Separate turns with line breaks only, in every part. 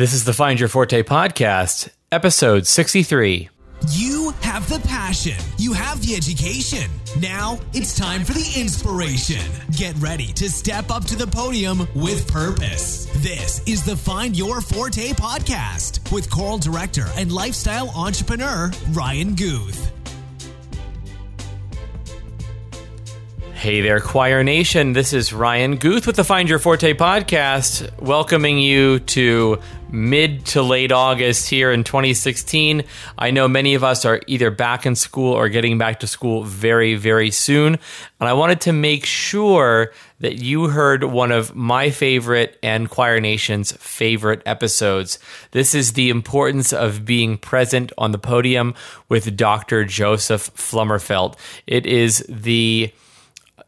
This is the Find Your Forte podcast, episode 63.
You have the passion. You have the education. Now it's time for the inspiration. Get ready to step up to the podium with purpose. This is the Find Your Forte podcast with choral director and lifestyle entrepreneur Ryan Guth.
Hey there, Choir Nation. This is Ryan Guth with the Find Your Forte podcast, welcoming you to mid to late August here in 2016. I know many of us are either back in school or getting back to school very, very soon. And I wanted to make sure that you heard one of my favorite and Choir Nation's favorite episodes. This is the importance of being present on the podium with Dr. Joseph Flummerfelt. It is the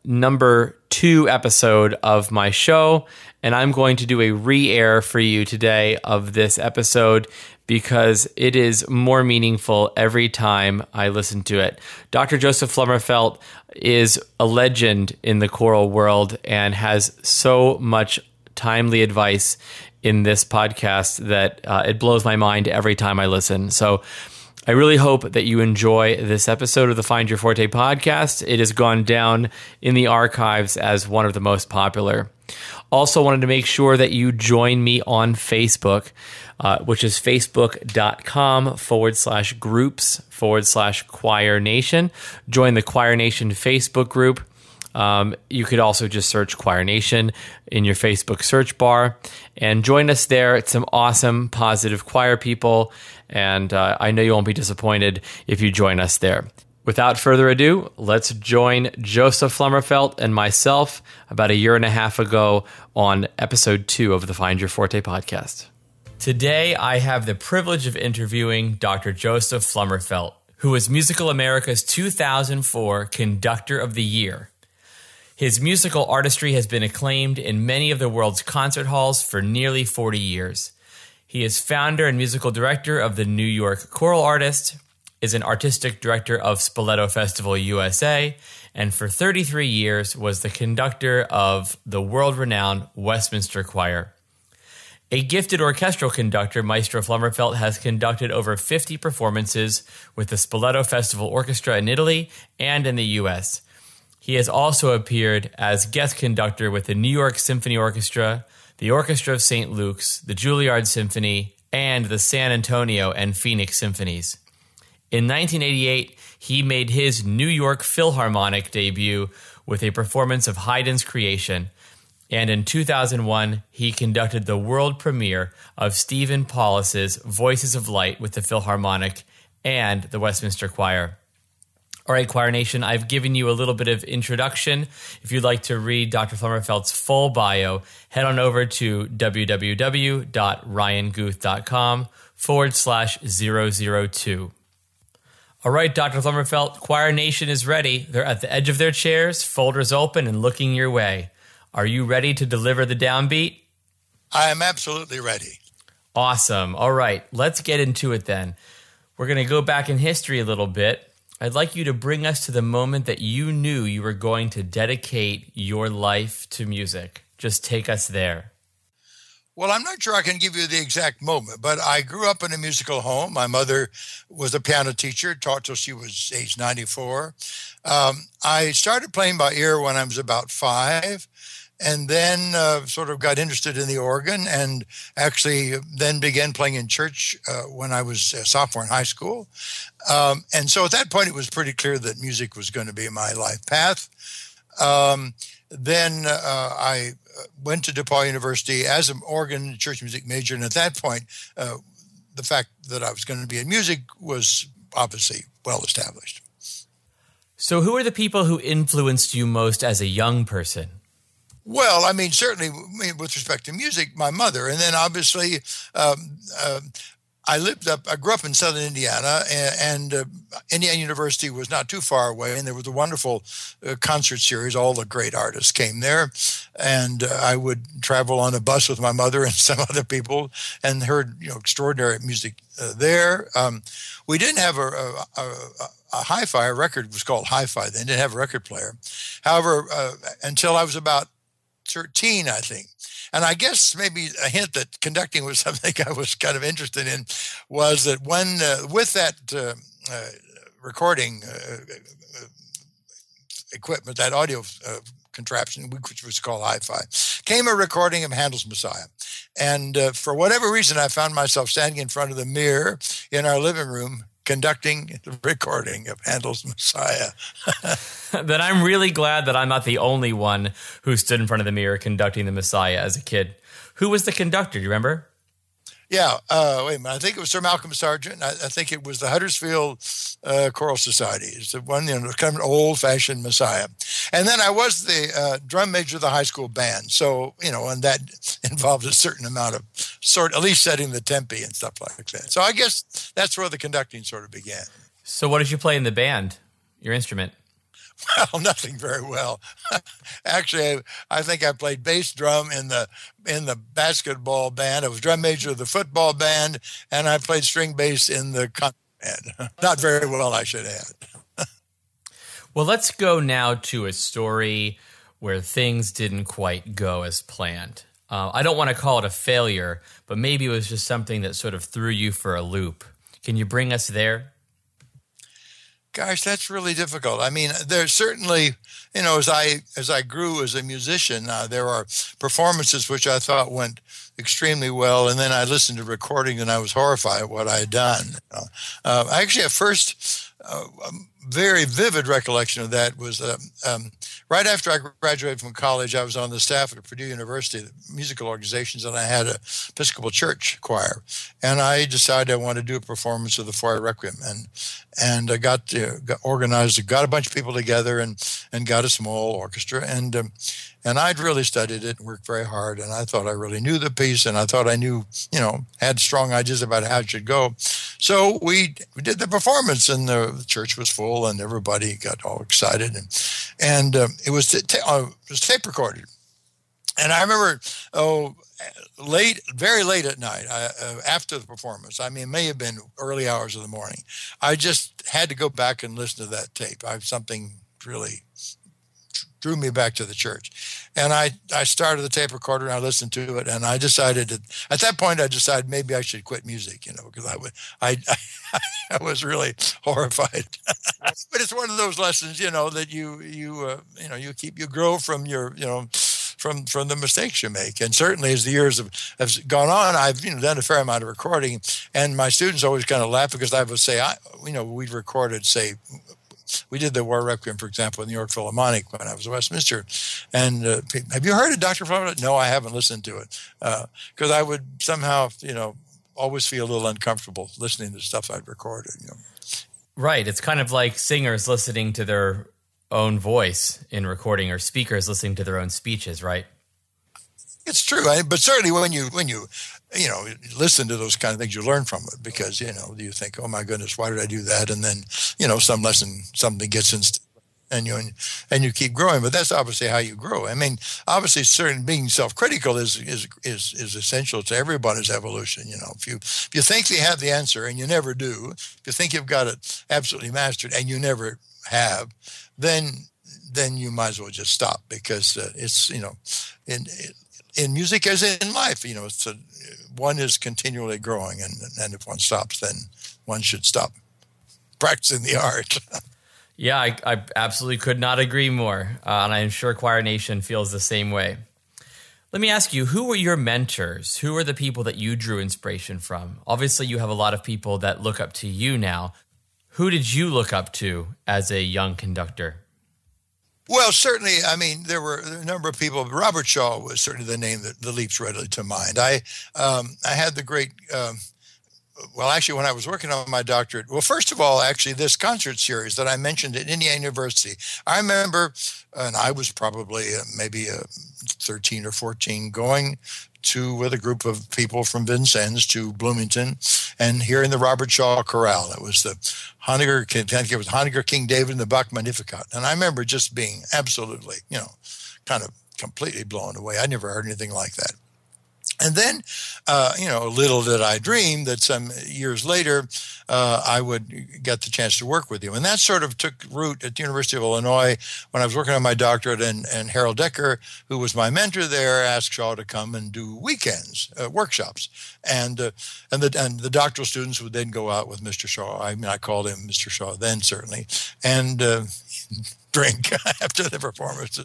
number two episode of my show. And I'm going to do a re air for you today of this episode because it is more meaningful every time I listen to it. Dr. Joseph Flummerfelt is a legend in the choral world and has so much timely advice in this podcast that uh, it blows my mind every time I listen. So, I really hope that you enjoy this episode of the Find Your Forte podcast. It has gone down in the archives as one of the most popular. Also, wanted to make sure that you join me on Facebook, uh, which is facebook.com forward slash groups forward slash choir nation. Join the Choir Nation Facebook group. Um, you could also just search Choir Nation in your Facebook search bar and join us there. It's some awesome, positive choir people, and uh, I know you won't be disappointed if you join us there. Without further ado, let's join Joseph Flummerfelt and myself about a year and a half ago on episode two of the Find Your Forte podcast. Today, I have the privilege of interviewing Dr. Joseph Flummerfelt, who was Musical America's 2004 Conductor of the Year. His musical artistry has been acclaimed in many of the world's concert halls for nearly 40 years. He is founder and musical director of the New York Choral Artist, is an artistic director of Spoleto Festival USA, and for 33 years was the conductor of the world renowned Westminster Choir. A gifted orchestral conductor, Maestro Flummerfelt has conducted over 50 performances with the Spoleto Festival Orchestra in Italy and in the US. He has also appeared as guest conductor with the New York Symphony Orchestra, the Orchestra of St. Luke's, the Juilliard Symphony, and the San Antonio and Phoenix Symphonies. In 1988, he made his New York Philharmonic debut with a performance of Haydn's Creation. And in 2001, he conducted the world premiere of Stephen Paulus's Voices of Light with the Philharmonic and the Westminster Choir. All right, Choir Nation, I've given you a little bit of introduction. If you'd like to read Dr. Flummerfelt's full bio, head on over to www.ryanguth.com forward slash 002. All right, Dr. Flummerfelt, Choir Nation is ready. They're at the edge of their chairs, folders open, and looking your way. Are you ready to deliver the downbeat?
I am absolutely ready.
Awesome. All right, let's get into it then. We're going to go back in history a little bit. I'd like you to bring us to the moment that you knew you were going to dedicate your life to music. Just take us there.
Well, I'm not sure I can give you the exact moment, but I grew up in a musical home. My mother was a piano teacher, taught till she was age 94. Um, I started playing by ear when I was about five and then uh, sort of got interested in the organ and actually then began playing in church uh, when I was a sophomore in high school. Um, and so at that point, it was pretty clear that music was going to be my life path. Um, then uh, I uh, went to DePauw University as an organ church music major. And at that point, uh, the fact that I was going to be in music was obviously well established.
So, who are the people who influenced you most as a young person?
Well, I mean, certainly with respect to music, my mother, and then obviously, um, uh, I lived up. I grew up in Southern Indiana, and, and uh, Indiana University was not too far away, and there was a wonderful uh, concert series. All the great artists came there, and uh, I would travel on a bus with my mother and some other people, and heard you know extraordinary music uh, there. Um, we didn't have a, a, a, a hi-fi. A record was called hi-fi. They didn't have a record player. However, uh, until I was about 13, I think. And I guess maybe a hint that conducting was something I was kind of interested in was that when, uh, with that uh, uh, recording uh, uh, equipment, that audio uh, contraption, which was called hi fi, came a recording of Handel's Messiah. And for whatever reason, I found myself standing in front of the mirror in our living room conducting the recording of Handel's Messiah.
then I'm really glad that I'm not the only one who stood in front of the mirror conducting the Messiah as a kid. Who was the conductor? Do you remember?
Yeah, uh, wait a minute. I think it was Sir Malcolm Sargent. I, I think it was the Huddersfield uh, Choral Society. It's the one, you know, kind of an old-fashioned Messiah. And then I was the uh, drum major of the high school band. So you know, and that involved a certain amount of sort, at least setting the tempi and stuff like that. So I guess that's where the conducting sort of began.
So what did you play in the band? Your instrument?
Well, nothing very well. Actually, I think I played bass drum in the in the basketball band. I was drum major of the football band, and I played string bass in the band. Not very well, I should add.
well, let's go now to a story where things didn't quite go as planned. Uh, I don't want to call it a failure, but maybe it was just something that sort of threw you for a loop. Can you bring us there?
Gosh, that's really difficult. I mean, there's certainly, you know, as I as I grew as a musician, uh, there are performances which I thought went extremely well, and then I listened to recording and I was horrified at what I had done. Uh, uh, actually, at first, uh, very vivid recollection of that was um, um, right after I graduated from college. I was on the staff at Purdue University, musical organizations, and I had an Episcopal Church choir. And I decided I wanted to do a performance of the Fauré Requiem, and and I got, to, got organized, got a bunch of people together, and and got a small orchestra, and um, and I'd really studied it and worked very hard, and I thought I really knew the piece, and I thought I knew, you know, had strong ideas about how it should go. So we did the performance, and the, church was full, and everybody got all excited, and and um, it was t- uh, it was tape recorded, and I remember oh late, very late at night uh, after the performance. I mean, it may have been early hours of the morning. I just had to go back and listen to that tape. I have something really drew me back to the church. And I, I started the tape recorder and I listened to it. And I decided to, at that point, I decided maybe I should quit music, you know, because I, would, I, I, I was really horrified. but it's one of those lessons, you know, that you, you, uh, you know, you keep, you grow from your, you know, from from the mistakes you make. And certainly, as the years have, have gone on, I've you know done a fair amount of recording, and my students always kind of laugh because I would say, I you know, we recorded say we did the War Requiem, for example, in the York Philharmonic when I was at Westminster. And uh, have you heard of Dr. Philharmonic? No, I haven't listened to it because uh, I would somehow, you know, always feel a little uncomfortable listening to stuff I'd recorded. You know.
Right. It's kind of like singers listening to their own voice in recording or speakers listening to their own speeches, right?
It's true, but certainly when you when you you know listen to those kind of things, you learn from it because you know you think, oh my goodness, why did I do that? And then you know some lesson something gets in, and you and you keep growing. But that's obviously how you grow. I mean, obviously, certain being self-critical is is is is essential to everybody's evolution. You know, if you if you think you have the answer and you never do, if you think you've got it absolutely mastered and you never have, then then you might as well just stop because uh, it's you know in in music as in life, you know, it's a, one is continually growing, and and if one stops, then one should stop practicing the art.
yeah, I, I, absolutely could not agree more, uh, and I'm sure Choir Nation feels the same way. Let me ask you, who were your mentors? Who are the people that you drew inspiration from? Obviously, you have a lot of people that look up to you now. Who did you look up to as a young conductor?
Well, certainly. I mean, there were a number of people. Robert Shaw was certainly the name that, that leaps readily to mind. I um, I had the great. Um, well, actually, when I was working on my doctorate, well, first of all, actually, this concert series that I mentioned at Indiana University, I remember, and I was probably uh, maybe uh, 13 or 14, going to with a group of people from Vincennes to Bloomington and hearing the Robert Shaw Chorale. It was the Honegger, it was Honegger King David and the Bach Magnificat. And I remember just being absolutely, you know, kind of completely blown away. I never heard anything like that. And then, uh, you know, little did I dream that some years later uh, I would get the chance to work with you. And that sort of took root at the University of Illinois when I was working on my doctorate. And, and Harold Decker, who was my mentor there, asked Shaw to come and do weekends, uh, workshops. And, uh, and, the, and the doctoral students would then go out with Mr. Shaw. I mean, I called him Mr. Shaw then, certainly, and uh, drink after the performance.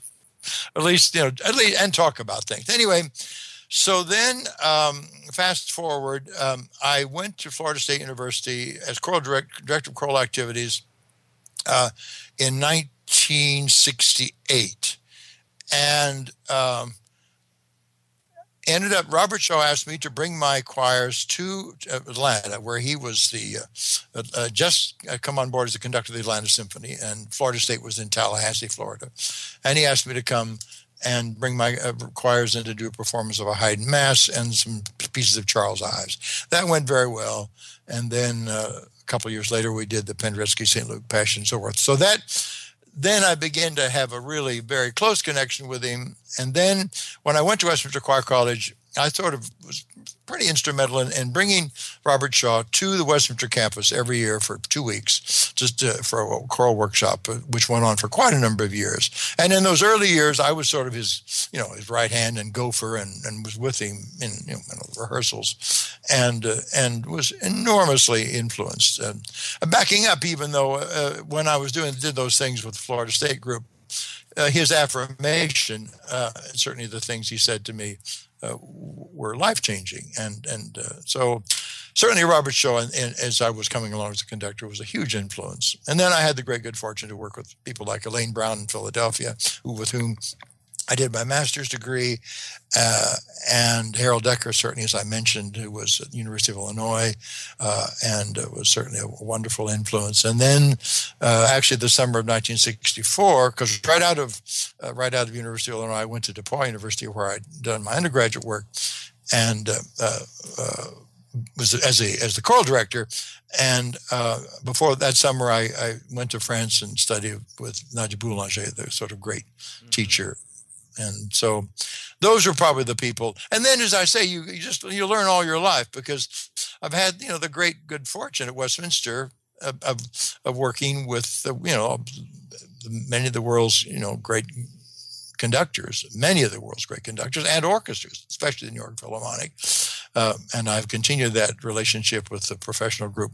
At least, you know, at least, and talk about things. Anyway, so then, um, fast forward, um, I went to Florida State University as choral direct, director of choral activities uh, in 1968, and um, ended up. Robert Shaw asked me to bring my choirs to Atlanta, where he was the uh, uh, just uh, come on board as the conductor of the Atlanta Symphony, and Florida State was in Tallahassee, Florida, and he asked me to come and bring my uh, choirs in to do a performance of a Haydn Mass and some pieces of Charles Ives. That went very well. And then uh, a couple years later, we did the Penderecki St. Luke Passion and so forth. So that then I began to have a really very close connection with him. And then when I went to Westminster Choir College, I sort of was pretty instrumental in, in, bringing Robert Shaw to the Westminster campus every year for two weeks, just uh, for a choral workshop, uh, which went on for quite a number of years. And in those early years, I was sort of his, you know, his right hand and gopher, and, and was with him in, you know, in rehearsals, and uh, and was enormously influenced. Uh, backing up, even though uh, when I was doing did those things with the Florida State group. Uh, his affirmation, certainly the things he said to me, uh, were life changing. And and uh, so certainly Robert Shaw, and, and, as I was coming along as a conductor, was a huge influence. And then I had the great good fortune to work with people like Elaine Brown in Philadelphia, who with whom I did my master's degree, uh, and Harold Decker, certainly, as I mentioned, who was at the University of Illinois, uh, and uh, was certainly a wonderful influence. And then, uh, actually, the summer of 1964, because right out of uh, right out of University of Illinois, I went to DePauw University, where I'd done my undergraduate work, and uh, was as a as the choral director. And before that summer, I, I, went to France and studied with Nadia Boulanger, the sort of great mm-hmm. teacher and so those are probably the people. And then, as I say, you, you just you learn all your life because I've had you know the great good fortune at Westminster of of, of working with the, you know many of the world's you know great conductors, many of the world's great conductors and orchestras, especially the New York Philharmonic. Uh, and I've continued that relationship with the professional group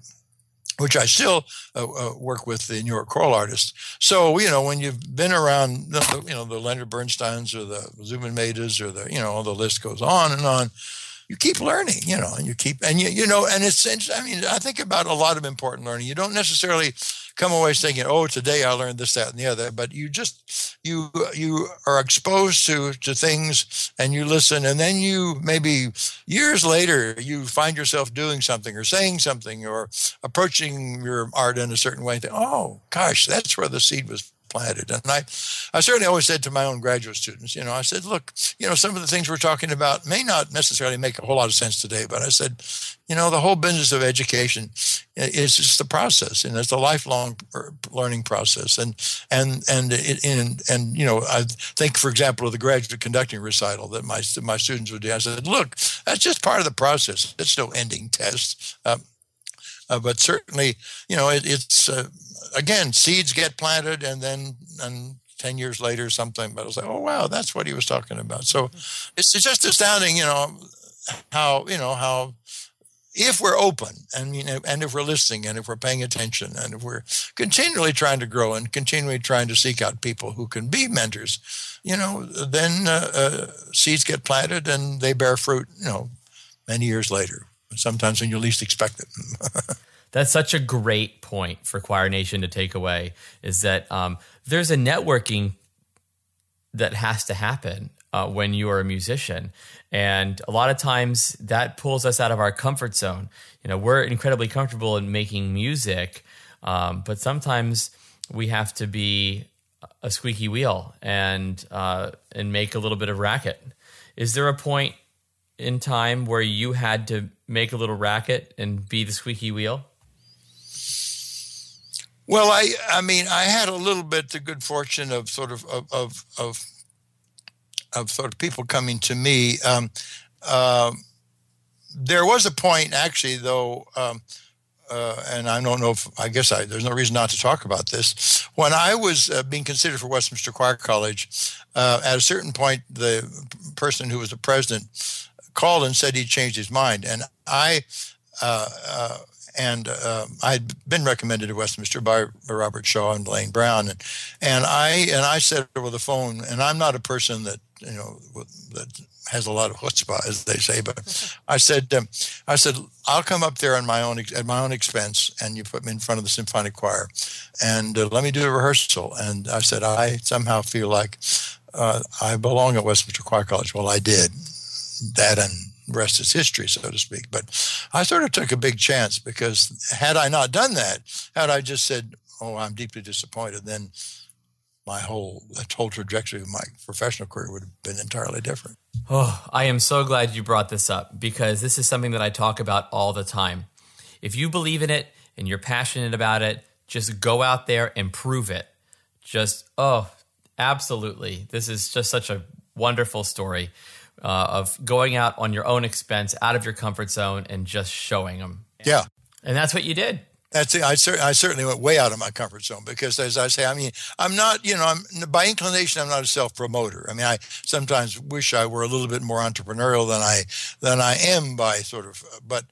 which I still uh, uh, work with the New York choral artists. So you know, when you've been around, the, you know, the Leonard Bernsteins or the Zubin Mehtas or the, you know, all the list goes on and on. You keep learning, you know, and you keep, and you, you know, and it's, I mean, I think about a lot of important learning. You don't necessarily come away thinking, "Oh, today I learned this, that, and the other." But you just you you are exposed to to things, and you listen, and then you maybe years later you find yourself doing something or saying something or approaching your art in a certain way. And think, "Oh, gosh, that's where the seed was planted. And I, I certainly always said to my own graduate students, you know, I said, look, you know, some of the things we're talking about may not necessarily make a whole lot of sense today, but I said, you know, the whole business of education is just the process, and it's a lifelong learning process. And and and it, and and you know, I think, for example, of the graduate conducting recital that my my students would do. I said, look, that's just part of the process. It's no ending test. Um, uh, but certainly, you know, it, it's uh, again, seeds get planted, and then and ten years later, something. But I was like, oh wow, that's what he was talking about. So it's, it's just astounding, you know, how you know how if we're open and you know and if we're listening and if we're paying attention and if we're continually trying to grow and continually trying to seek out people who can be mentors you know then uh, uh, seeds get planted and they bear fruit you know many years later sometimes when you least expect it
That's such a great point for Choir Nation to take away is that um, there's a networking that has to happen uh, when you are a musician. And a lot of times that pulls us out of our comfort zone. You know, we're incredibly comfortable in making music, um, but sometimes we have to be a squeaky wheel and uh, and make a little bit of racket. Is there a point in time where you had to make a little racket and be the squeaky wheel?
Well, I I mean I had a little bit the good fortune of sort of of of of, of sort of people coming to me. Um, um, there was a point, actually, though, um, uh, and I don't know if I guess I, there's no reason not to talk about this. When I was uh, being considered for Westminster Choir College, uh, at a certain point, the person who was the president called and said he changed his mind, and I. Uh, uh, and uh, I'd been recommended to Westminster by Robert Shaw and Elaine Brown, and and I and I said over the phone, and I'm not a person that you know that has a lot of chutzpah, as they say. But I said, um, I said, I'll come up there on my own at my own expense, and you put me in front of the symphonic choir, and uh, let me do a rehearsal. And I said, I somehow feel like uh, I belong at Westminster Choir College. Well, I did that, and rest is history, so to speak. But I sort of took a big chance because had I not done that, had I just said, "Oh, I'm deeply disappointed," then my whole the whole trajectory of my professional career would have been entirely different.
Oh, I am so glad you brought this up because this is something that I talk about all the time. If you believe in it and you're passionate about it, just go out there and prove it. Just oh, absolutely. This is just such a wonderful story uh, of going out on your own expense, out of your comfort zone, and just showing them.
Yeah,
and that's what you did.
That's it. I, cer- I certainly went way out of my comfort zone because, as I say, I mean, I'm not, you know, I'm by inclination, I'm not a self promoter. I mean, I sometimes wish I were a little bit more entrepreneurial than I than I am by sort of, but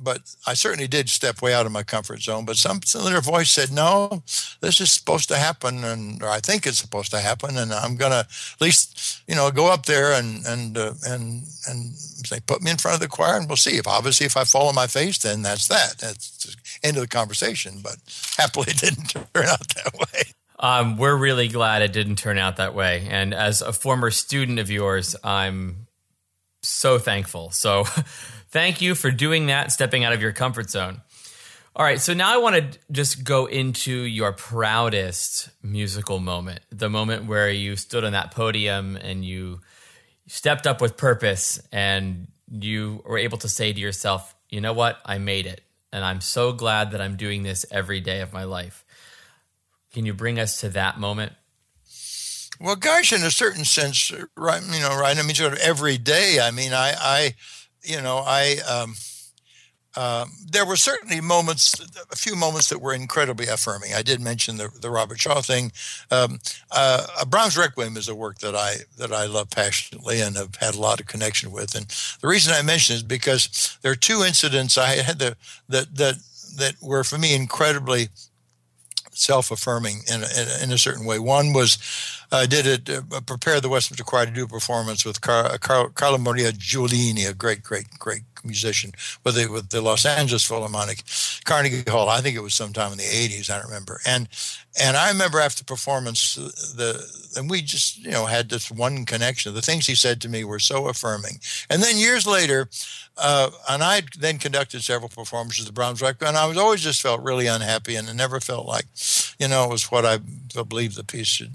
but I certainly did step way out of my comfort zone. But some, inner voice said, "No, this is supposed to happen, and or I think it's supposed to happen, and I'm gonna at least, you know, go up there and and uh, and and say, put me in front of the choir, and we'll see. If obviously if I fall on my face, then that's that. That's end of the conversation. But happily, it didn't turn out that way.
Um, we're really glad it didn't turn out that way. And as a former student of yours, I'm so thankful. So. Thank you for doing that, stepping out of your comfort zone. All right, so now I want to just go into your proudest musical moment, the moment where you stood on that podium and you stepped up with purpose and you were able to say to yourself, you know what, I made it. And I'm so glad that I'm doing this every day of my life. Can you bring us to that moment?
Well, gosh, in a certain sense, right? You know, right? I mean, sort of every day. I mean, I, I you know, I um, uh, there were certainly moments, a few moments that were incredibly affirming. I did mention the, the Robert Shaw thing. Um, uh, Brahms Requiem is a work that I that I love passionately and have had a lot of connection with. And the reason I mention is because there are two incidents I had that that that were for me incredibly self-affirming in a, in a certain way. One was uh, did it uh, prepare the Westminster Choir to do a performance with Car- Car- Carlo Maria Giulini, a great, great, great musician with the with the Los Angeles Philharmonic, Carnegie Hall. I think it was sometime in the '80s. I don't remember. And and I remember after the performance, the and we just you know had this one connection. The things he said to me were so affirming. And then years later, uh, and I then conducted several performances of the Brahms Requiem, and I was always just felt really unhappy, and it never felt like, you know, it was what I believed the piece should,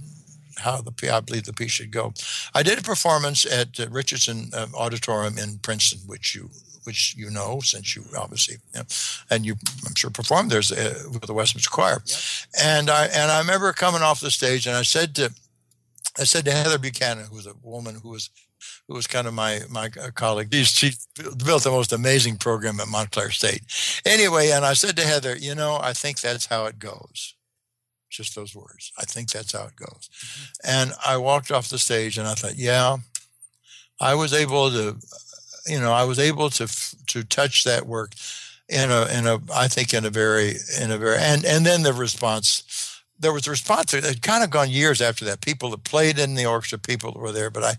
how the I believe the piece should go. I did a performance at uh, Richardson uh, Auditorium in Princeton, which you which you know since you obviously you know, and you I'm sure performed there uh, with the Westminster Choir, yep. and I and I remember coming off the stage and I said to I said to Heather Buchanan, who was a woman who was who was kind of my my uh, colleague. She, she built the most amazing program at Montclair State. Anyway, and I said to Heather, you know, I think that's how it goes. Just those words. I think that's how it goes. Mm-hmm. And I walked off the stage and I thought, yeah, I was able to, you know, I was able to to touch that work in a in a I think in a very in a very and and then the response there was a response. It had kind of gone years after that. People that played in the orchestra, people that were there, but I,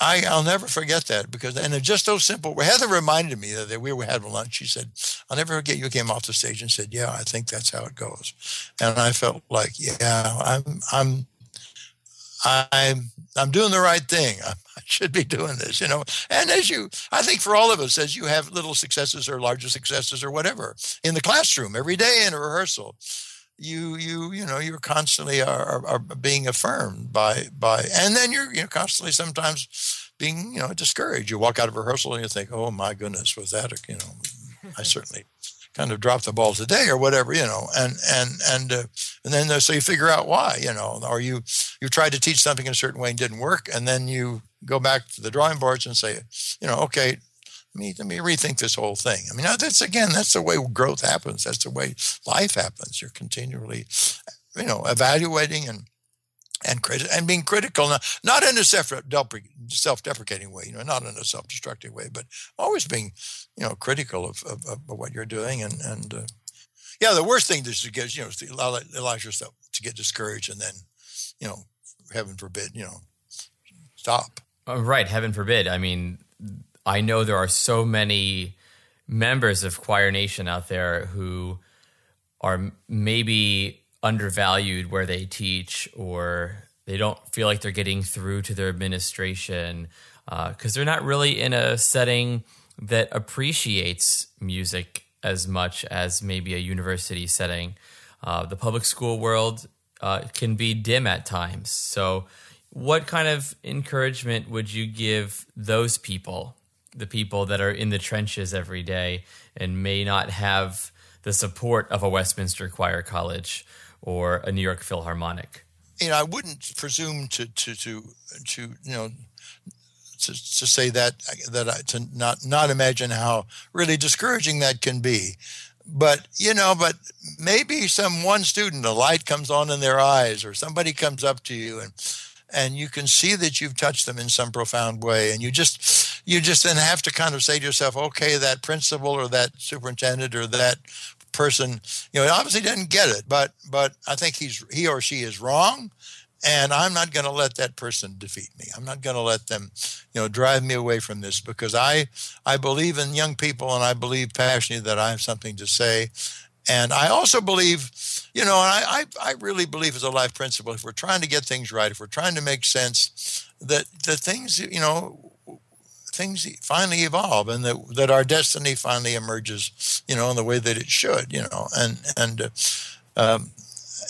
I, I'll never forget that because, and it's just so simple. Heather reminded me that we we had lunch. She said, "I'll never forget." You came off the stage and said, "Yeah, I think that's how it goes," and I felt like, "Yeah, I'm, I'm, I'm, I'm doing the right thing. I, should be doing this, you know." And as you, I think for all of us, as you have little successes or larger successes or whatever in the classroom every day in a rehearsal you you you know you're constantly are, are, being affirmed by by and then you're you know constantly sometimes being you know discouraged you walk out of rehearsal and you think oh my goodness was that a, you know i certainly kind of dropped the ball today or whatever you know and and and uh, and then uh, so you figure out why you know or you you tried to teach something in a certain way and didn't work, and then you go back to the drawing boards and say, you know, okay, let me let me rethink this whole thing. I mean, that's again, that's the way growth happens. That's the way life happens. You're continually, you know, evaluating and and crit- and being critical, not, not in a self-deprecating way, you know, not in a self-destructive way, but always being, you know, critical of, of, of what you're doing. And and uh, yeah, the worst thing is to get, you know, to allow, allow yourself to get discouraged and then, you know, heaven forbid, you know, stop.
Uh, right, heaven forbid. I mean, I know there are so many members of Choir Nation out there who are maybe undervalued where they teach or they don't feel like they're getting through to their administration because uh, they're not really in a setting that appreciates music as much as maybe a university setting. Uh, the public school world uh, can be dim at times. So, what kind of encouragement would you give those people, the people that are in the trenches every day and may not have the support of a Westminster Choir College? Or a New York Philharmonic?
You know, I wouldn't presume to to to to you know to, to say that that I, to not not imagine how really discouraging that can be. But you know, but maybe some one student, a light comes on in their eyes, or somebody comes up to you and and you can see that you've touched them in some profound way and you just you just then have to kind of say to yourself okay that principal or that superintendent or that person, you know, obviously didn't get it, but but I think he's he or she is wrong, and I'm not going to let that person defeat me. I'm not going to let them, you know, drive me away from this because I I believe in young people and I believe passionately that I have something to say, and I also believe, you know, I, I, I really believe as a life principle, if we're trying to get things right, if we're trying to make sense, that the things, you know, things finally evolve and that, that our destiny finally emerges, you know, in the way that it should, you know, and, and, um,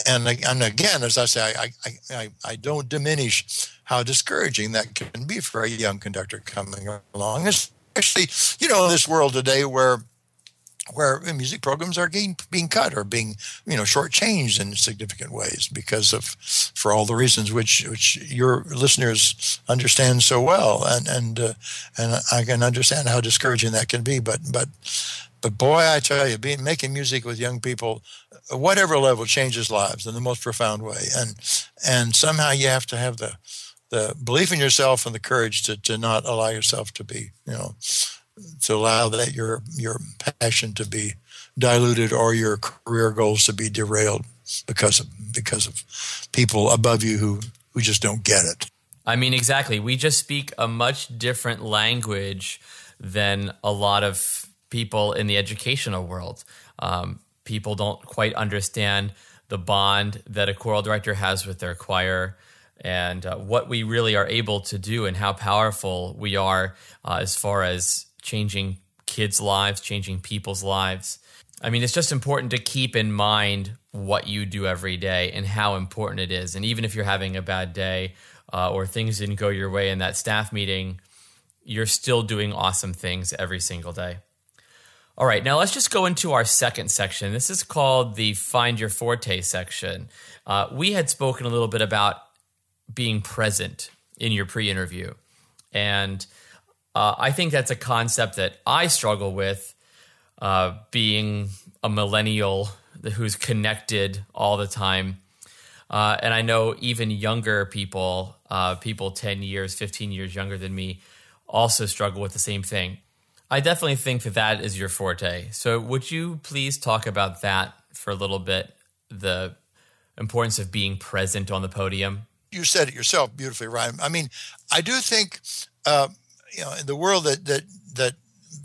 and, and again, as I say, I, I, I, I don't diminish how discouraging that can be for a young conductor coming along, especially, you know, in this world today where where music programs are being, being cut or being you know shortchanged in significant ways because of for all the reasons which which your listeners understand so well. And and uh, and I can understand how discouraging that can be but but but boy I tell you being making music with young people whatever level changes lives in the most profound way. And and somehow you have to have the the belief in yourself and the courage to, to not allow yourself to be you know to allow that your your passion to be diluted or your career goals to be derailed because of because of people above you who who just don't get it.
I mean, exactly. We just speak a much different language than a lot of people in the educational world. Um, people don't quite understand the bond that a choral director has with their choir and uh, what we really are able to do and how powerful we are uh, as far as changing kids' lives, changing people's lives. I mean, it's just important to keep in mind what you do every day and how important it is. And even if you're having a bad day uh, or things didn't go your way in that staff meeting, you're still doing awesome things every single day. All right, now let's just go into our second section. This is called the Find Your Forte section. Uh, we had spoken a little bit about being present in your pre interview. And uh, I think that's a concept that I struggle with, uh, being a millennial who's connected all the time. Uh, and I know even younger people, uh, people 10 years, 15 years younger than me, also struggle with the same thing. I definitely think that that is your forte. So, would you please talk about that for a little bit? The importance of being present on the podium.
You said it yourself beautifully, Ryan. I mean, I do think uh, you know, in the world that that that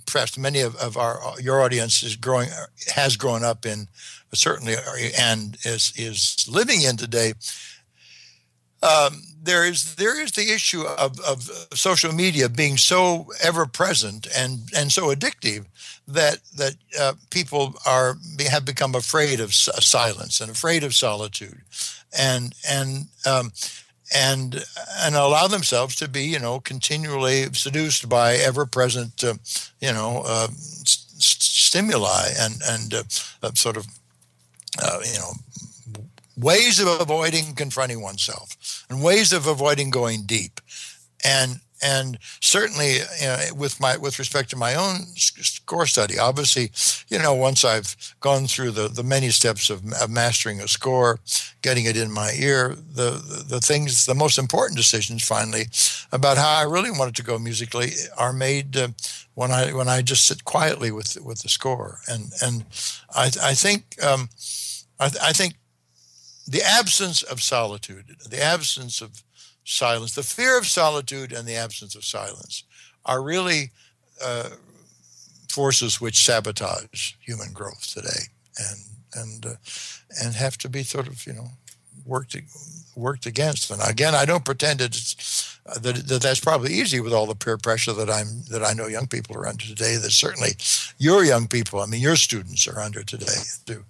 perhaps many of, of our your audience is growing has grown up in, certainly and is is living in today. Um, there is there is the issue of, of social media being so ever present and and so addictive that that uh, people are have become afraid of silence and afraid of solitude, and and um, and and allow themselves to be you know continually seduced by ever present uh, you know uh, st- stimuli and and uh, uh sort of uh, you know ways of avoiding confronting oneself and ways of avoiding going deep. And and certainly you know, with my with respect to my own score study obviously you know once i've gone through the the many steps of, of mastering a score getting it in my ear the, the, the things the most important decisions finally about how i really wanted to go musically are made uh, when i when i just sit quietly with with the score. And and i i think um, I, I think the absence of solitude the absence of silence. The fear of solitude and the absence of silence are really uh, forces which sabotage human growth today, and and uh, and have to be sort of you know worked worked against. And again, I don't pretend that it's uh, that, that that's probably easy with all the peer pressure that I'm that I know young people are under today. That certainly your young people, I mean, your students are under today. Do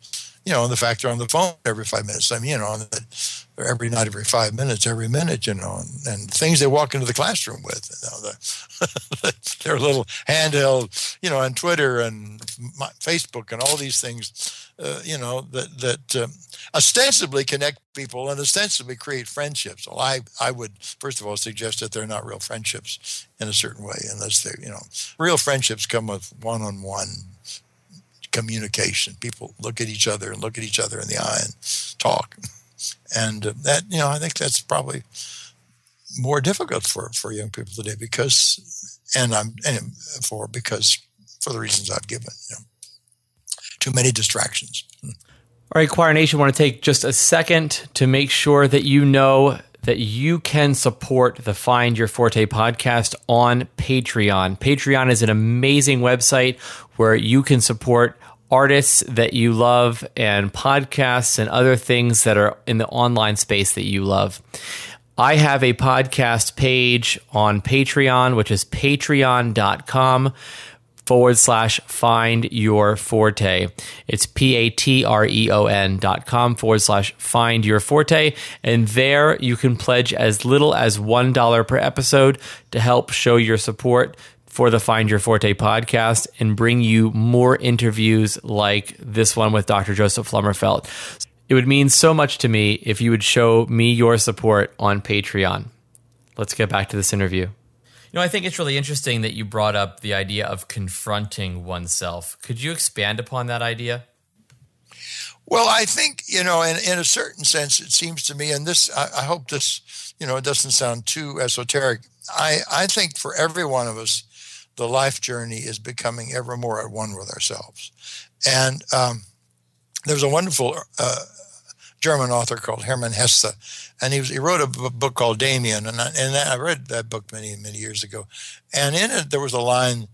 you know, and the fact they're on the phone every five minutes. I mean, you know, every night, every five minutes, every minute, you know, and, and things they walk into the classroom with, you know, the, their little handheld, you know, and Twitter and Facebook and all these things, uh, you know, that that um, ostensibly connect people and ostensibly create friendships. Well, I I would first of all suggest that they're not real friendships in a certain way, unless they're you know, real friendships come with one-on-one communication. People look at each other and look at each other in the eye and talk. And uh, that, you know, I think that's probably more difficult for, for young people today because, and I'm and for because for the reasons I've given, you know, too many distractions.
All right, Choir Nation, want to take just a second to make sure that you know that you can support the Find Your Forte podcast on Patreon. Patreon is an amazing website where you can support artists that you love and podcasts and other things that are in the online space that you love. I have a podcast page on Patreon, which is patreon.com forward slash find your forte. It's P A T R E O N dot com forward slash find your forte. And there you can pledge as little as $1 per episode to help show your support for the Find Your Forte podcast and bring you more interviews like this one with Dr. Joseph Flummerfelt. It would mean so much to me if you would show me your support on Patreon. Let's get back to this interview. You know, I think it's really interesting that you brought up the idea of confronting oneself. Could you expand upon that idea?
Well, I think, you know, in, in a certain sense, it seems to me, and this, I, I hope this, you know, it doesn't sound too esoteric. I, I think for every one of us, the life journey is becoming ever more at one with ourselves. And um, there's a wonderful uh, German author called Hermann Hesse, and he, was, he wrote a book called Demian, and I, and I read that book many many years ago, and in it there was a line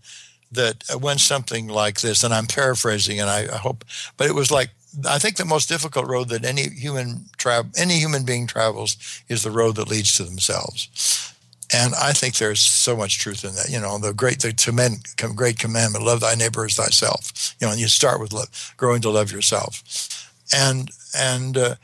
that went something like this, and I'm paraphrasing, and I, I hope, but it was like I think the most difficult road that any human tra- any human being travels is the road that leads to themselves. And I think there's so much truth in that. You know, the great, the command, great commandment: love thy neighbor as thyself. You know, and you start with love, growing to love yourself, and and uh,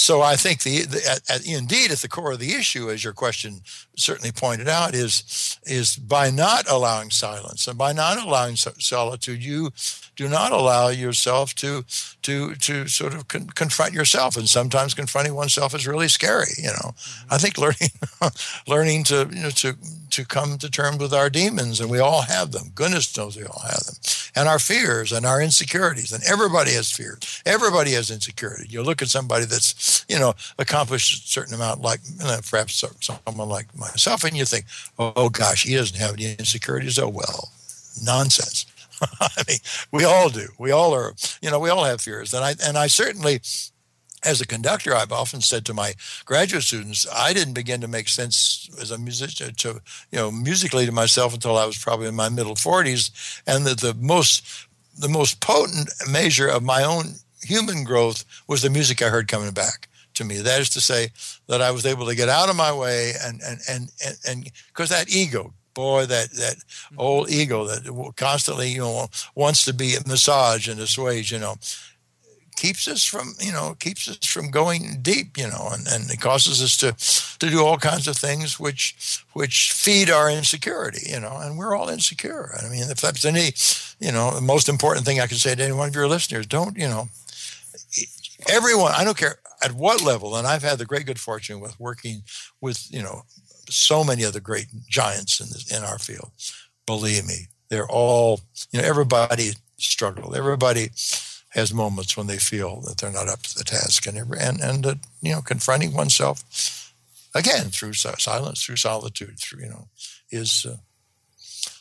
so I think the, the at, at, indeed at the core of the issue, as your question certainly pointed out, is is by not allowing silence and by not allowing solitude, you do not allow yourself to to to sort of con- confront yourself. And sometimes confronting oneself is really scary. You know, mm-hmm. I think learning learning to you know to to come to terms with our demons, and we all have them. Goodness knows we all have them, and our fears and our insecurities. And everybody has fears. Everybody has insecurity. You look at somebody that's you know accomplished a certain amount, like perhaps someone like myself, and you think, oh, gosh, he doesn't have any insecurities. Oh well, nonsense. I mean, we all do. We all are. You know, we all have fears, and I and I certainly as a conductor, I've often said to my graduate students, I didn't begin to make sense as a musician to, you know, musically to myself until I was probably in my middle 40s, and that the most the most potent measure of my own human growth was the music I heard coming back to me. That is to say, that I was able to get out of my way and and and and because that ego, boy, that that old ego that constantly you know wants to be massaged and assuaged, you know keeps us from you know keeps us from going deep you know and, and it causes us to to do all kinds of things which which feed our insecurity you know and we're all insecure i mean if that's any you know the most important thing i can say to any one of your listeners don't you know everyone i don't care at what level? And I've had the great good fortune with working with you know so many of the great giants in this, in our field. Believe me, they're all you know. Everybody struggled. Everybody has moments when they feel that they're not up to the task, and and and uh, you know, confronting oneself again through silence, through solitude, through you know, is uh,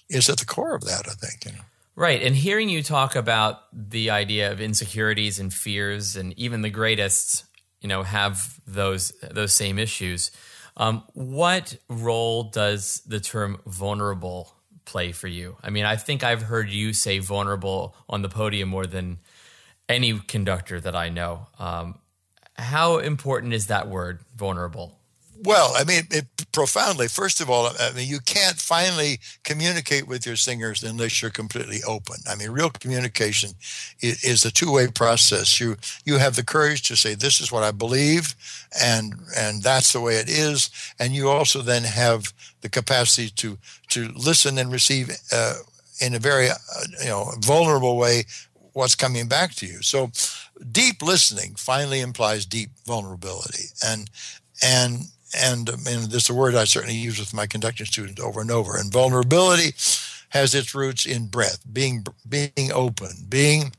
is at the core of that. I think you know.
Right. And hearing you talk about the idea of insecurities and fears, and even the greatest, you know, have those those same issues. Um, what role does the term vulnerable play for you? I mean, I think I've heard you say vulnerable on the podium more than any conductor that I know. Um, how important is that word, vulnerable?
Well, I mean, it, profoundly. First of all, I mean, you can't finally communicate with your singers unless you're completely open. I mean, real communication is, is a two-way process. You you have the courage to say, "This is what I believe," and and that's the way it is. And you also then have the capacity to to listen and receive uh, in a very uh, you know vulnerable way what's coming back to you. So, deep listening finally implies deep vulnerability, and and and, and this is a word I certainly use with my conducting students over and over. And vulnerability has its roots in breath, being being open, being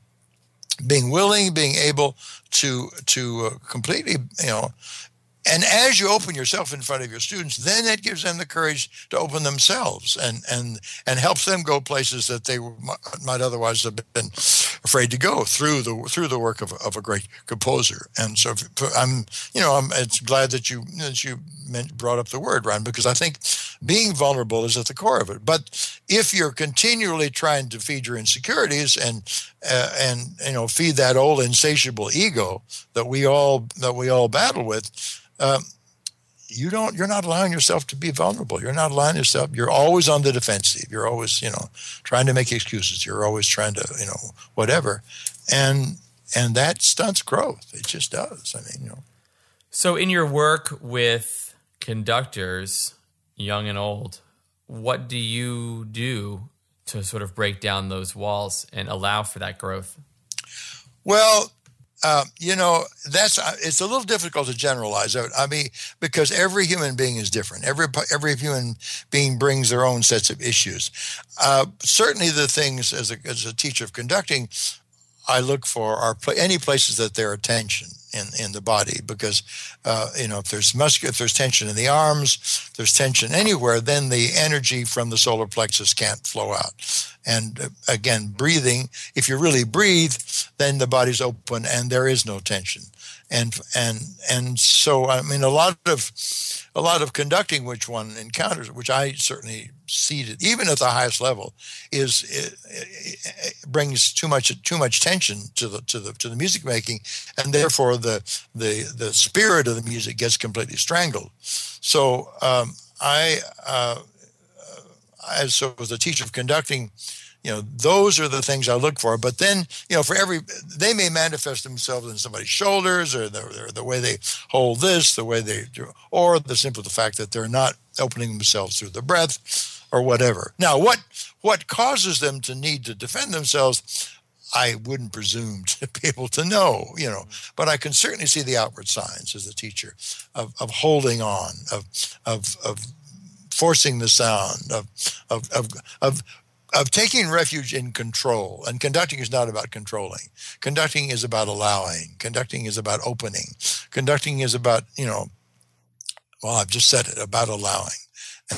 being willing, being able to to uh, completely you know and as you open yourself in front of your students then that gives them the courage to open themselves and and and helps them go places that they might otherwise have been afraid to go through the through the work of, of a great composer. And so i'm you know i'm it's glad that you that you brought up the word Ryan because i think being vulnerable is at the core of it. But if you're continually trying to feed your insecurities and uh, and you know feed that old insatiable ego that we all that we all battle with um, you don't you're not allowing yourself to be vulnerable. You're not allowing yourself you're always on the defensive. You're always you know trying to make excuses. You're always trying to you know whatever. And and that stunts growth. It just does. I mean you know.
So in your work with conductors young and old what do you do to sort of break down those walls and allow for that growth?
Well uh, you know that's uh, it's a little difficult to generalize. I mean because every human being is different. Every every human being brings their own sets of issues. Uh, certainly the things as a, as a teacher of conducting i look for are any places that there are tension in, in the body because uh, you know if there's muscular if there's tension in the arms there's tension anywhere then the energy from the solar plexus can't flow out and uh, again breathing if you really breathe then the body's open and there is no tension and and and so i mean a lot of a lot of conducting which one encounters which i certainly seated, even at the highest level, is it, it brings too much too much tension to the to the to the music making, and therefore the the the spirit of the music gets completely strangled. So um, I, uh, as so as a teacher of conducting, you know those are the things i look for but then you know for every they may manifest themselves in somebody's shoulders or the, the way they hold this the way they do or the simple the fact that they're not opening themselves through the breath or whatever. Now, what what causes them to need to defend themselves? I wouldn't presume to be able to know, you know, mm-hmm. but I can certainly see the outward signs as a teacher of, of holding on, of, of, of forcing the sound, of, of, of, of, of taking refuge in control. And conducting is not about controlling. Conducting is about allowing. Conducting is about opening. Conducting is about, you know, well, I've just said it, about allowing.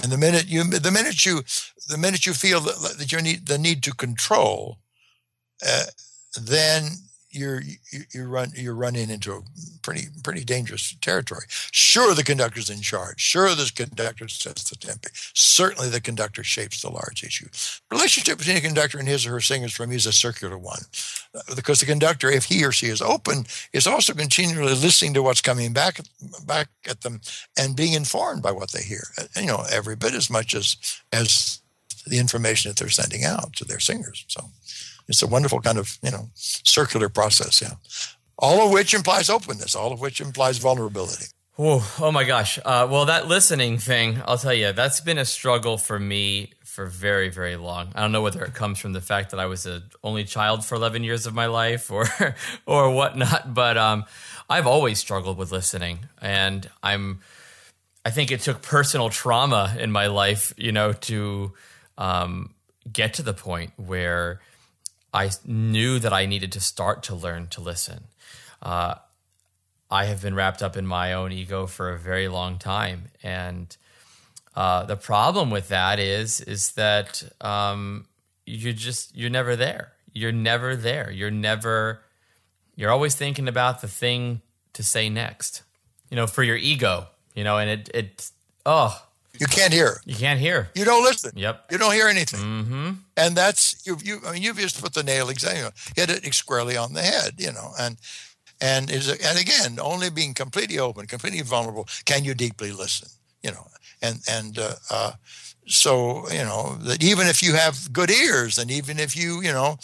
And the minute you, the minute you, the minute you feel that, that you need the need to control, uh, then you're you, you run you're running into a pretty pretty dangerous territory. Sure, the conductor's in charge. Sure, the conductor sets the tempo. Certainly, the conductor shapes the large issue. Relationship between a conductor and his or her singers for me is a circular one, uh, because the conductor, if he or she is open, is also continually listening to what's coming back back at them and being informed by what they hear. Uh, you know, every bit as much as as the information that they're sending out to their singers. So it's a wonderful kind of you know circular process. Yeah, all of which implies openness, all of which implies vulnerability.
Oh, oh my gosh. Uh, well, that listening thing, I'll tell you, that's been a struggle for me for very, very long. I don't know whether it comes from the fact that I was an only child for 11 years of my life or, or whatnot, but um, I've always struggled with listening. And I'm, I think it took personal trauma in my life, you know, to um, get to the point where I knew that I needed to start to learn to listen. Uh, I have been wrapped up in my own ego for a very long time, and uh, the problem with that is is that um, you're just you're never there. You're never there. You're never. You're always thinking about the thing to say next. You know, for your ego. You know, and it it oh
you can't hear.
You can't hear.
You don't listen.
Yep.
You don't hear anything.
Mm-hmm.
And that's you. You. I mean, you've just put the nail exactly. Hit it squarely on the head. You know, and and is and again, only being completely open, completely vulnerable, can you deeply listen. You know, and and uh, uh, so you know that even if you have good ears, and even if you you know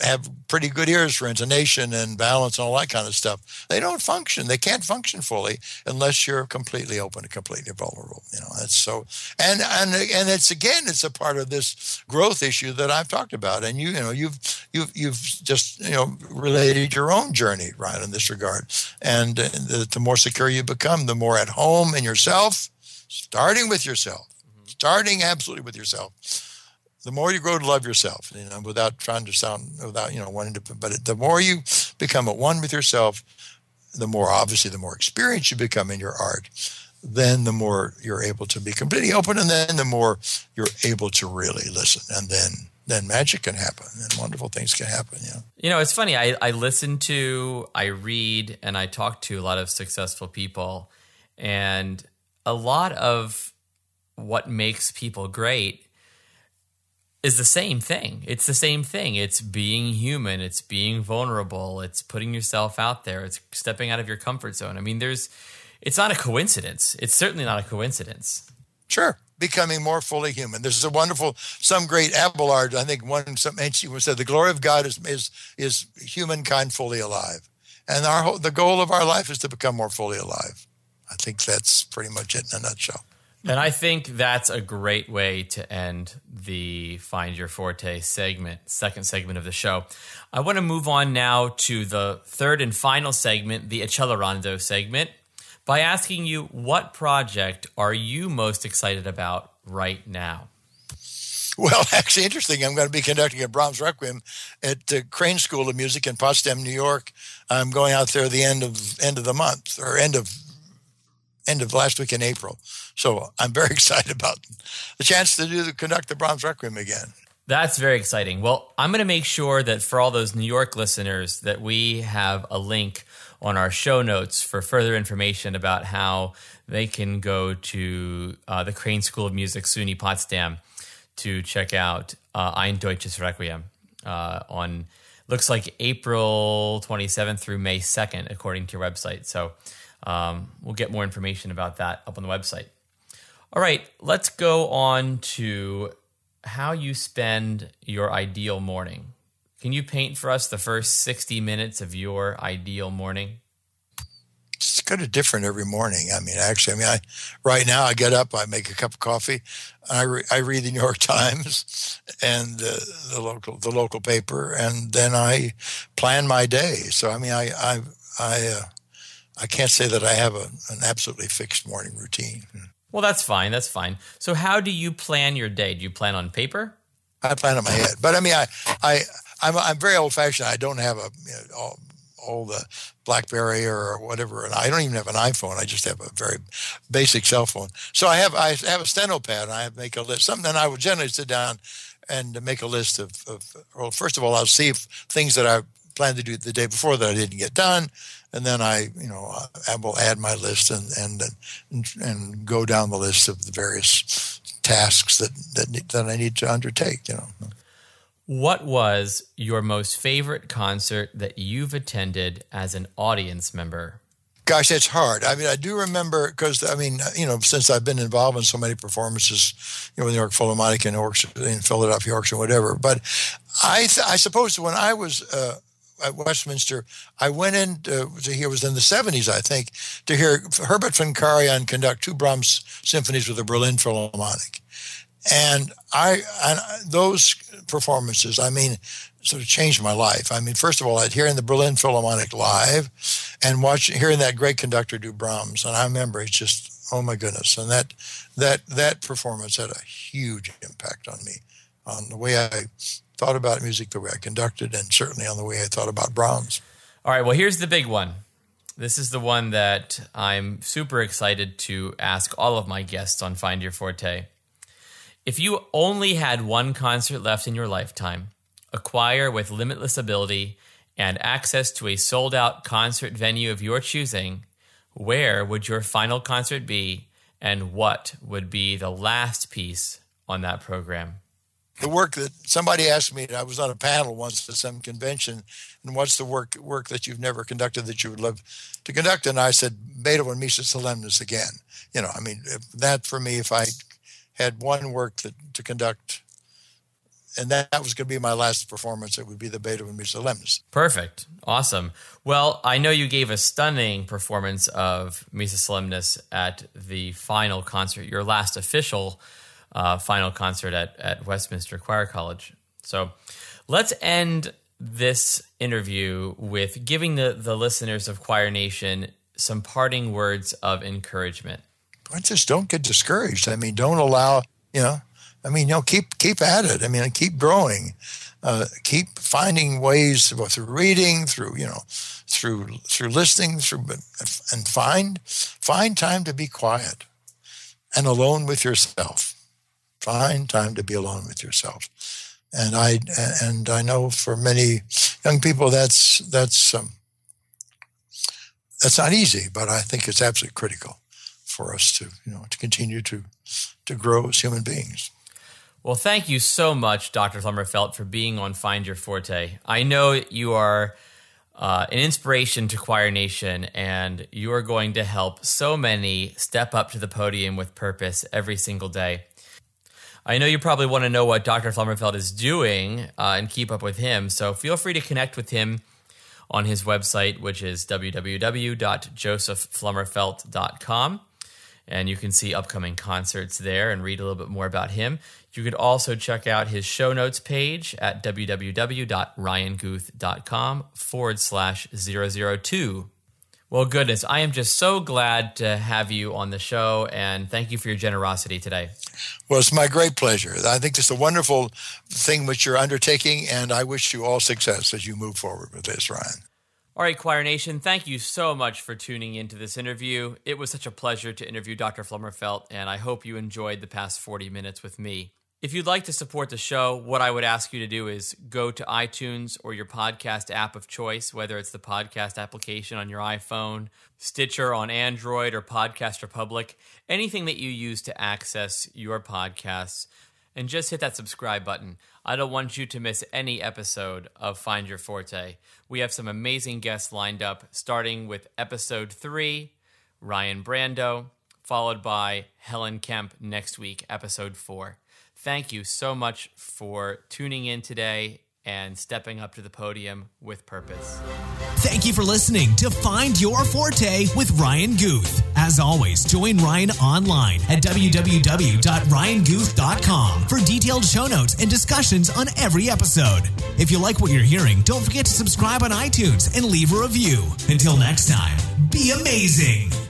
have pretty good ears for intonation and balance and all that kind of stuff. They don't function. They can't function fully unless you're completely open and completely vulnerable. You know, that's so. And and and it's again, it's a part of this growth issue that I've talked about. And you, you know, you've you've you've just you know related your own journey right in this regard. And the, the more secure you become, the more at home in yourself, starting with yourself, mm-hmm. starting absolutely with yourself the more you grow to love yourself, you know, without trying to sound, without, you know, wanting to, but the more you become at one with yourself, the more obviously, the more experienced you become in your art, then the more you're able to be completely open. And then the more you're able to really listen. And then, then magic can happen and wonderful things can happen. Yeah.
You know, it's funny. I, I listen to, I read, and I talk to a lot of successful people. And a lot of what makes people great is the same thing. It's the same thing. It's being human, it's being vulnerable, it's putting yourself out there, it's stepping out of your comfort zone. I mean, there's it's not a coincidence. It's certainly not a coincidence.
Sure. Becoming more fully human. This is a wonderful, some great Abelard, I think one some ancient one said, the glory of God is is is humankind fully alive. And our the goal of our life is to become more fully alive. I think that's pretty much it in a nutshell.
And I think that's a great way to end the Find Your Forte segment, second segment of the show. I want to move on now to the third and final segment, the Accelerando segment, by asking you what project are you most excited about right now?
Well, actually, interesting. I'm going to be conducting a Brahms Requiem at the Crane School of Music in Potsdam, New York. I'm going out there the end of end of the month or end of end of last week in April. So I'm very excited about the chance to do the conduct the Brahms Requiem again.
That's very exciting. Well, I'm going to make sure that for all those New York listeners that we have a link on our show notes for further information about how they can go to uh, the Crane School of Music, SUNY Potsdam, to check out uh, Ein Deutsches Requiem uh, on looks like April 27th through May 2nd, according to your website. So um, we'll get more information about that up on the website. All right, let's go on to how you spend your ideal morning. Can you paint for us the first 60 minutes of your ideal morning?
It's kind of different every morning. I mean, actually, I mean, I right now I get up, I make a cup of coffee, I, re, I read the New York Times and the local the local paper, and then I plan my day. So I mean, I I I uh, I can't say that I have a, an absolutely fixed morning routine.
Well, that's fine. That's fine. So, how do you plan your day? Do you plan on paper?
I plan on my head, but I mean, I, I, I'm, I'm very old fashioned. I don't have a, you know, all, all the BlackBerry or whatever, and I don't even have an iPhone. I just have a very basic cell phone. So I have, I have a steno pad. And I make a list. Something and I would generally sit down and make a list of, of well, first of all, I'll see if things that I planned to do the day before that I didn't get done and then I, you know, I will add my list and and and go down the list of the various tasks that that that I need to undertake. You know.
What was your most favorite concert that you've attended as an audience member?
Gosh, that's hard. I mean, I do remember because I mean, you know, since I've been involved in so many performances, you know, with New York Philharmonic and Orchestra in Philadelphia Orchestra, whatever. But I, th- I suppose when I was uh, at Westminster, I went in to, to hear, it was in the 70s, I think, to hear Herbert von Karajan conduct two Brahms symphonies with the Berlin Philharmonic. And I, and those performances, I mean, sort of changed my life. I mean, first of all, I'd hearing the Berlin Philharmonic live and watching, hearing that great conductor do Brahms. And I remember it's just, oh my goodness. And that, that, that performance had a huge impact on me, on the way I thought about music, the way I conducted, and certainly on the way I thought about Brahms.
All right. Well, here's the big one. This is the one that I'm super excited to ask all of my guests on Find Your Forte. If you only had one concert left in your lifetime, a choir with limitless ability, and access to a sold out concert venue of your choosing, where would your final concert be, and what would be the last piece on that program?
The work that somebody asked me, I was on a panel once at some convention, and what's the work work that you've never conducted that you would love to conduct? And I said Beethoven Missa Solemnis again. You know, I mean, that for me, if I had one work that, to conduct and that, that was going to be my last performance. It would be the Beethoven Missa Solemnis.
Perfect. Awesome. Well, I know you gave a stunning performance of Missa Solemnis at the final concert, your last official uh, final concert at, at Westminster Choir College. So let's end this interview with giving the, the listeners of Choir Nation some parting words of encouragement.
Just don't get discouraged. I mean, don't allow, you know, I mean, you know, keep keep at it. I mean, keep growing, uh, keep finding ways through reading, through you know, through through listening, through and find find time to be quiet and alone with yourself. Find time to be alone with yourself. And I and I know for many young people that's that's um, that's not easy, but I think it's absolutely critical for us to you know to continue to to grow as human beings.
Well, thank you so much, Dr. Flummerfelt, for being on Find Your Forte. I know you are uh, an inspiration to Choir Nation, and you are going to help so many step up to the podium with purpose every single day. I know you probably want to know what Dr. Flummerfelt is doing uh, and keep up with him, so feel free to connect with him on his website, which is www.joseph.flummerfelt.com and you can see upcoming concerts there and read a little bit more about him. You could also check out his show notes page at www.ryanguth.com forward slash 002. Well, goodness, I am just so glad to have you on the show, and thank you for your generosity today.
Well, it's my great pleasure. I think it's a wonderful thing which you're undertaking, and I wish you all success as you move forward with this, Ryan.
All right, Choir Nation, thank you so much for tuning into this interview. It was such a pleasure to interview Dr. Flummerfelt, and I hope you enjoyed the past 40 minutes with me. If you'd like to support the show, what I would ask you to do is go to iTunes or your podcast app of choice, whether it's the podcast application on your iPhone, Stitcher on Android, or Podcast Republic, anything that you use to access your podcasts, and just hit that subscribe button. I don't want you to miss any episode of Find Your Forte. We have some amazing guests lined up, starting with episode three, Ryan Brando, followed by Helen Kemp next week, episode four thank you so much for tuning in today and stepping up to the podium with purpose.
Thank you for listening to Find Your Forte with Ryan Guth. As always, join Ryan online at www.ryanguth.com for detailed show notes and discussions on every episode. If you like what you're hearing, don't forget to subscribe on iTunes and leave a review. Until next time, be amazing.